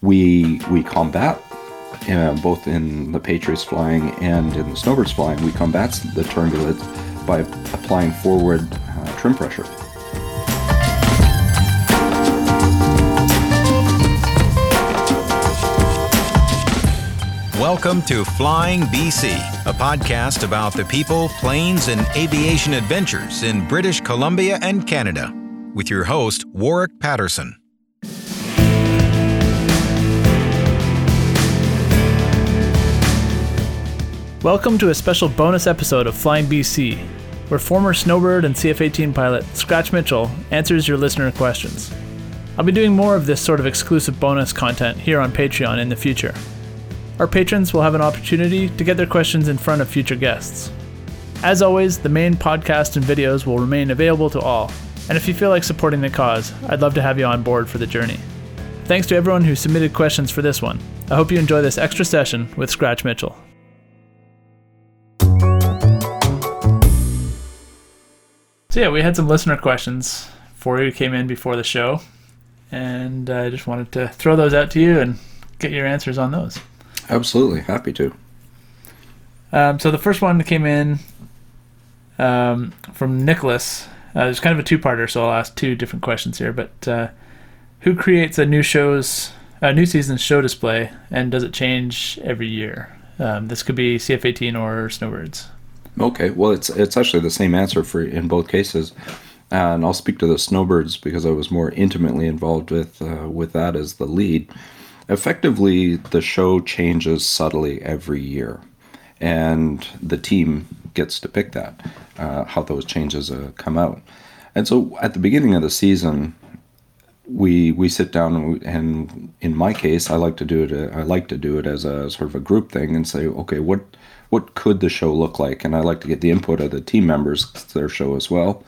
we we combat uh, both in the Patriots flying and in the Snowbirds flying. We combat the turbulence by applying forward uh, trim pressure. Welcome to Flying BC, a podcast about the people, planes, and aviation adventures in British Columbia and Canada, with your host, Warwick Patterson. Welcome to a special bonus episode of Flying BC, where former Snowbird and CF 18 pilot Scratch Mitchell answers your listener questions. I'll be doing more of this sort of exclusive bonus content here on Patreon in the future. Our patrons will have an opportunity to get their questions in front of future guests. As always, the main podcast and videos will remain available to all, and if you feel like supporting the cause, I'd love to have you on board for the journey. Thanks to everyone who submitted questions for this one. I hope you enjoy this extra session with Scratch Mitchell. So yeah, we had some listener questions for you came in before the show, and I just wanted to throw those out to you and get your answers on those. Absolutely, happy to. Um, so the first one that came in um, from Nicholas. Uh, it's kind of a two-parter, so I'll ask two different questions here. But uh, who creates a new show's a new season's show display, and does it change every year? Um, this could be CF18 or Snowbirds. Okay, well, it's it's actually the same answer for in both cases, and I'll speak to the Snowbirds because I was more intimately involved with uh, with that as the lead. Effectively, the show changes subtly every year, and the team gets to pick that uh, how those changes uh, come out. And so, at the beginning of the season, we we sit down and, and in my case, I like to do it. I like to do it as a sort of a group thing and say, okay, what what could the show look like? And I like to get the input of the team members their show as well.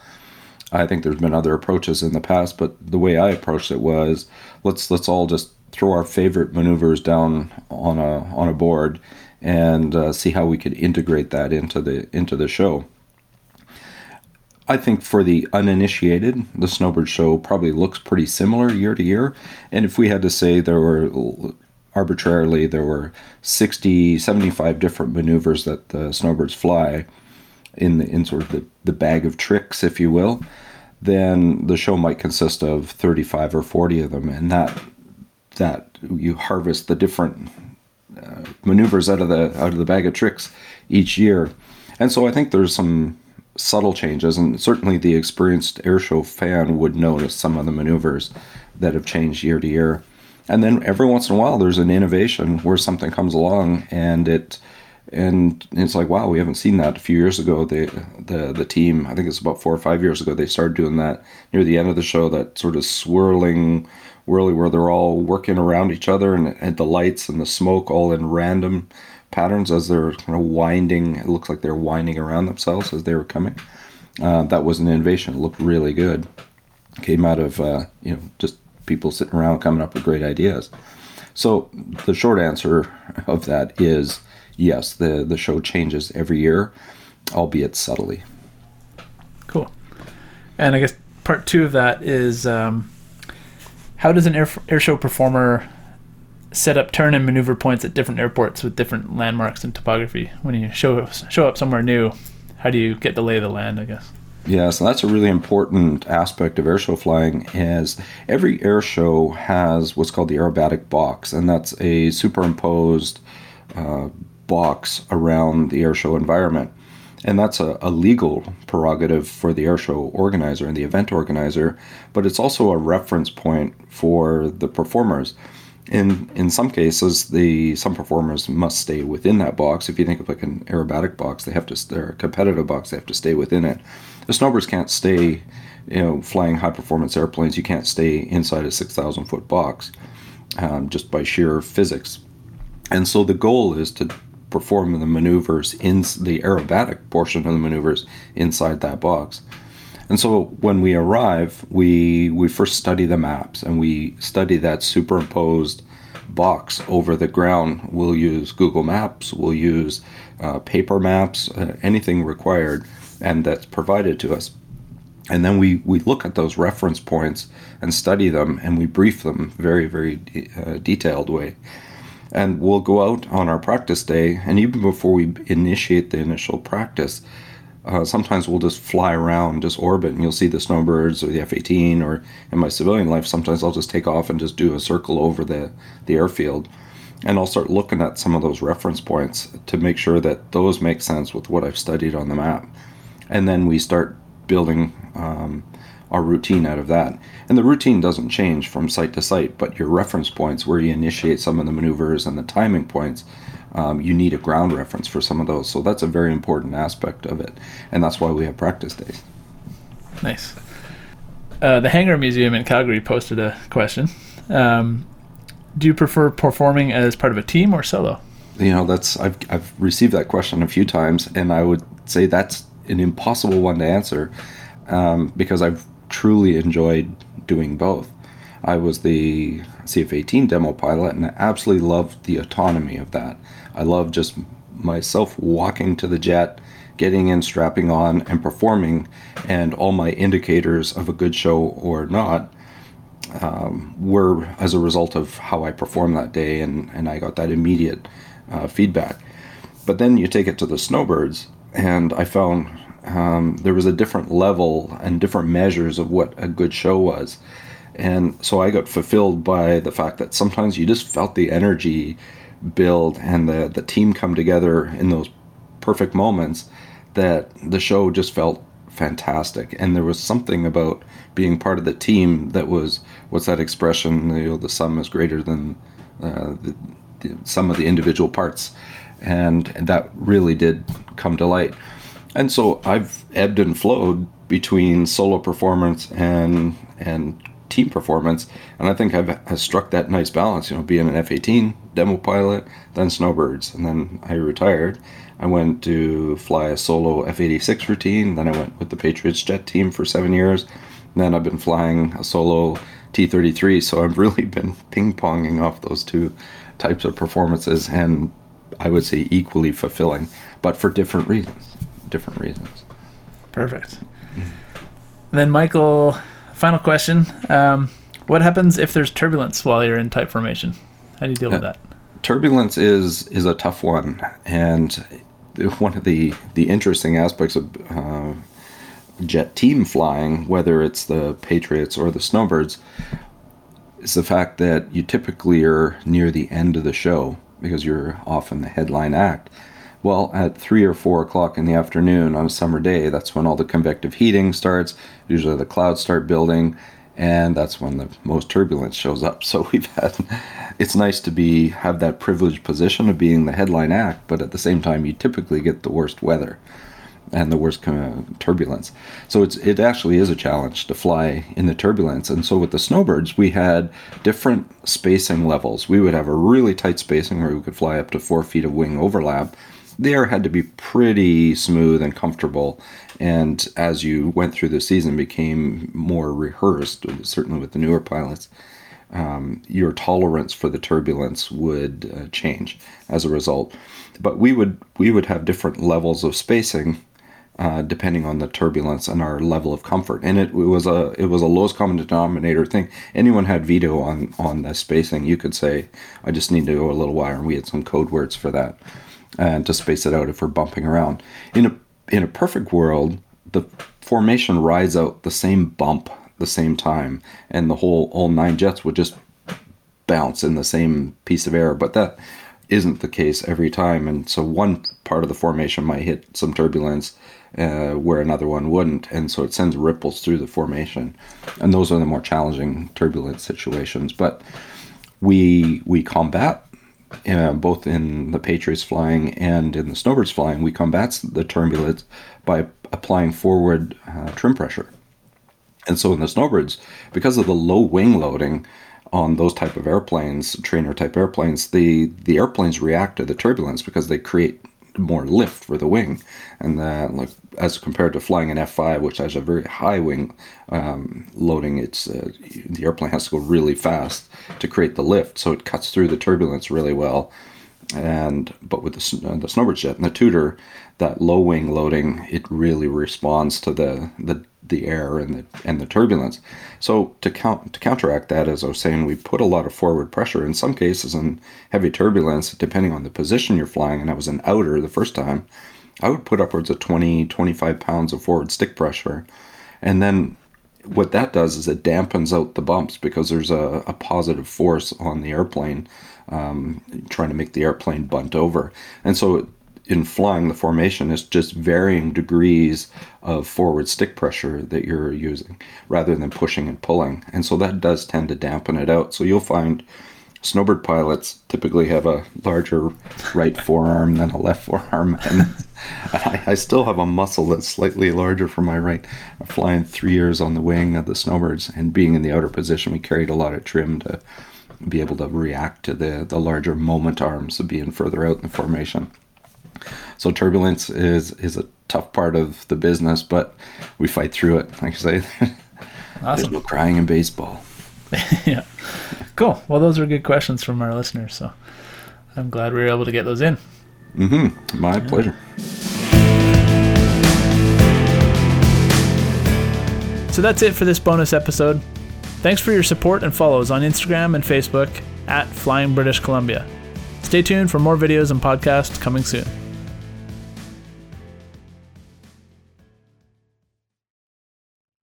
I think there's been other approaches in the past, but the way I approached it was let's let's all just throw our favorite maneuvers down on a on a board and uh, see how we could integrate that into the into the show. I think for the uninitiated, the Snowbird Show probably looks pretty similar year to year. And if we had to say there were arbitrarily there were 60 75 different maneuvers that the snowbirds fly in the in sort of the, the bag of tricks if you will. Then the show might consist of 35 or 40 of them and that that you harvest the different uh, maneuvers out of the out of the bag of tricks each year. And so i think there's some subtle changes and certainly the experienced airshow fan would notice some of the maneuvers that have changed year to year and then every once in a while there's an innovation where something comes along and it and it's like wow we haven't seen that a few years ago. The the the team i think it's about four or five years ago they started doing that near the end of the show that sort of swirling whirly where they're all working around each other and, and the lights and the smoke all in random patterns as they're kind of winding. It looks like they're winding around themselves as they were coming. Uh, that was an innovation. It looked really good. Came out of uh, you know just people sitting around coming up with great ideas. So the short answer of that is yes, the, the show changes every year, albeit subtly. Cool. And I guess part two of that is um, how does an air, air show performer set up turn and maneuver points at different airports with different landmarks and topography? When you show show up somewhere new, how do you get the lay of the land? I guess. Yeah, so that's a really important aspect of airshow flying is every airshow has what's called the aerobatic box, and that's a superimposed uh, box around the airshow environment. And that's a, a legal prerogative for the airshow organizer and the event organizer, but it's also a reference point for the performers in in some cases the some performers must stay within that box. If you think of like an aerobatic box they have to they're a competitive box they have to stay within it. The snowbirds can't stay you know flying high performance airplanes. You can't stay inside a 6000 foot box um, just by sheer physics. And so the goal is to perform the maneuvers in the aerobatic portion of the maneuvers inside that box and so when we arrive, we we first study the maps and we study that superimposed box over the ground. We'll use Google Maps, we'll use uh, paper maps, uh, anything required, and that's provided to us. and then we we look at those reference points and study them and we brief them very very de- uh, detailed way and we'll go out on our practice day and even before we initiate the initial practice uh, sometimes we'll just fly around just orbit and you'll see the snowbirds or the f-18 or in my civilian life sometimes i'll just take off and just do a circle over the the airfield and i'll start looking at some of those reference points to make sure that those make sense with what i've studied on the map and then we start building um, our routine out of that. And the routine doesn't change from site to site, but your reference points where you initiate some of the maneuvers and the timing points, um, you need a ground reference for some of those. So that's a very important aspect of it. And that's why we have practice days. Nice. Uh, the Hangar Museum in Calgary posted a question. Um, do you prefer performing as part of a team or solo? You know, that's I've I've received that question a few times, and I would say that's an impossible one to answer um, because I've truly enjoyed doing both. I was the CF-18 demo pilot, and I absolutely loved the autonomy of that. I love just myself walking to the jet, getting in, strapping on, and performing, and all my indicators of a good show or not um, were as a result of how I performed that day, and, and I got that immediate uh, feedback. But then you take it to the snowbirds, and I found um, there was a different level and different measures of what a good show was. And so I got fulfilled by the fact that sometimes you just felt the energy build and the, the team come together in those perfect moments that the show just felt fantastic. And there was something about being part of the team that was what's that expression? You know, the sum is greater than uh, the, the, some of the individual parts, and, and that really did come to light. And so I've ebbed and flowed between solo performance and and team performance, and I think I've, I've struck that nice balance. You know, being an F-18 demo pilot, then snowbirds, and then I retired. I went to fly a solo F-86 routine. Then I went with the Patriots jet team for seven years. Then I've been flying a solo T-33. So I've really been ping-ponging off those two types of performances, and I would say equally fulfilling, but for different reasons different reasons. Perfect. Then, Michael, final question. Um, what happens if there's turbulence while you're in type formation? How do you deal with that? Turbulence is is a tough one, and one of the the interesting aspects of uh, jet team flying, whether it's the Patriots or the Snowbirds, is the fact that you typically are near the end of the show because you're often the headline act. Well, at three or four o'clock in the afternoon on a summer day, that's when all the convective heating starts. Usually the clouds start building, and that's when the most turbulence shows up. So we've had it's nice to be have that privileged position of being the headline act, but at the same time, you typically get the worst weather and the worst turbulence. So it's it actually is a challenge to fly in the turbulence. And so with the snowbirds, we had different spacing levels. We would have a really tight spacing where we could fly up to four feet of wing overlap the air had to be pretty smooth and comfortable. And as you went through the season, became more rehearsed, certainly with the newer pilots. Um, your tolerance for the turbulence would uh, change as a result. But we would we would have different levels of spacing uh, depending on the turbulence and our level of comfort. And it, it, was a it was a lowest common denominator thing. Anyone had veto on on the spacing, you could say, I just need to go a little wider, and we had some code words for that and to space it out if we're bumping around. In a in a perfect world, the formation rides out the same bump the same time, and the whole all nine jets would just bounce in the same piece of air. But that isn't the case every time, and so one part of the formation might hit some turbulence uh, where another one wouldn't, and so it sends ripples through the formation, and those are the more challenging turbulent situations. But we we combat uh, both in the Patriots flying and in the Snowbirds flying, we combat the turbulence by applying forward uh, trim pressure. And so in the Snowbirds, because of the low wing loading on those type of airplanes, trainer type airplanes, the the airplanes react to the turbulence because they create more lift for the wing, and that like as compared to flying an F5, which has a very high wing um, loading, it's uh, the airplane has to go really fast to create the lift, so it cuts through the turbulence really well. And but with the uh, the snowbird jet and the Tutor, that low wing loading, it really responds to the the the air and the and the turbulence. So to count to counteract that, as I was saying, we put a lot of forward pressure. In some cases, in heavy turbulence, depending on the position you're flying, and I was an outer the first time, I would put upwards of 20, 25 pounds of forward stick pressure, and then what that does is it dampens out the bumps because there's a, a positive force on the airplane um, trying to make the airplane bunt over. And so in flying, the formation is just varying degrees of forward stick pressure that you're using rather than pushing and pulling. And so that does tend to dampen it out. So you'll find snowbird pilots typically have a larger right forearm than a left forearm. And I, I, still have a muscle that's slightly larger for my right. I'm flying three years on the wing of the snowbirds and being in the outer position, we carried a lot of trim to be able to react to the, the larger moment arms of being further out in the formation. So turbulence is is a tough part of the business, but we fight through it. Like I say, awesome. there's no crying in baseball. yeah, cool. Well, those are good questions from our listeners, so I'm glad we were able to get those in. Mm-hmm. My yeah. pleasure. So that's it for this bonus episode. Thanks for your support and follows on Instagram and Facebook at Flying British Columbia. Stay tuned for more videos and podcasts coming soon.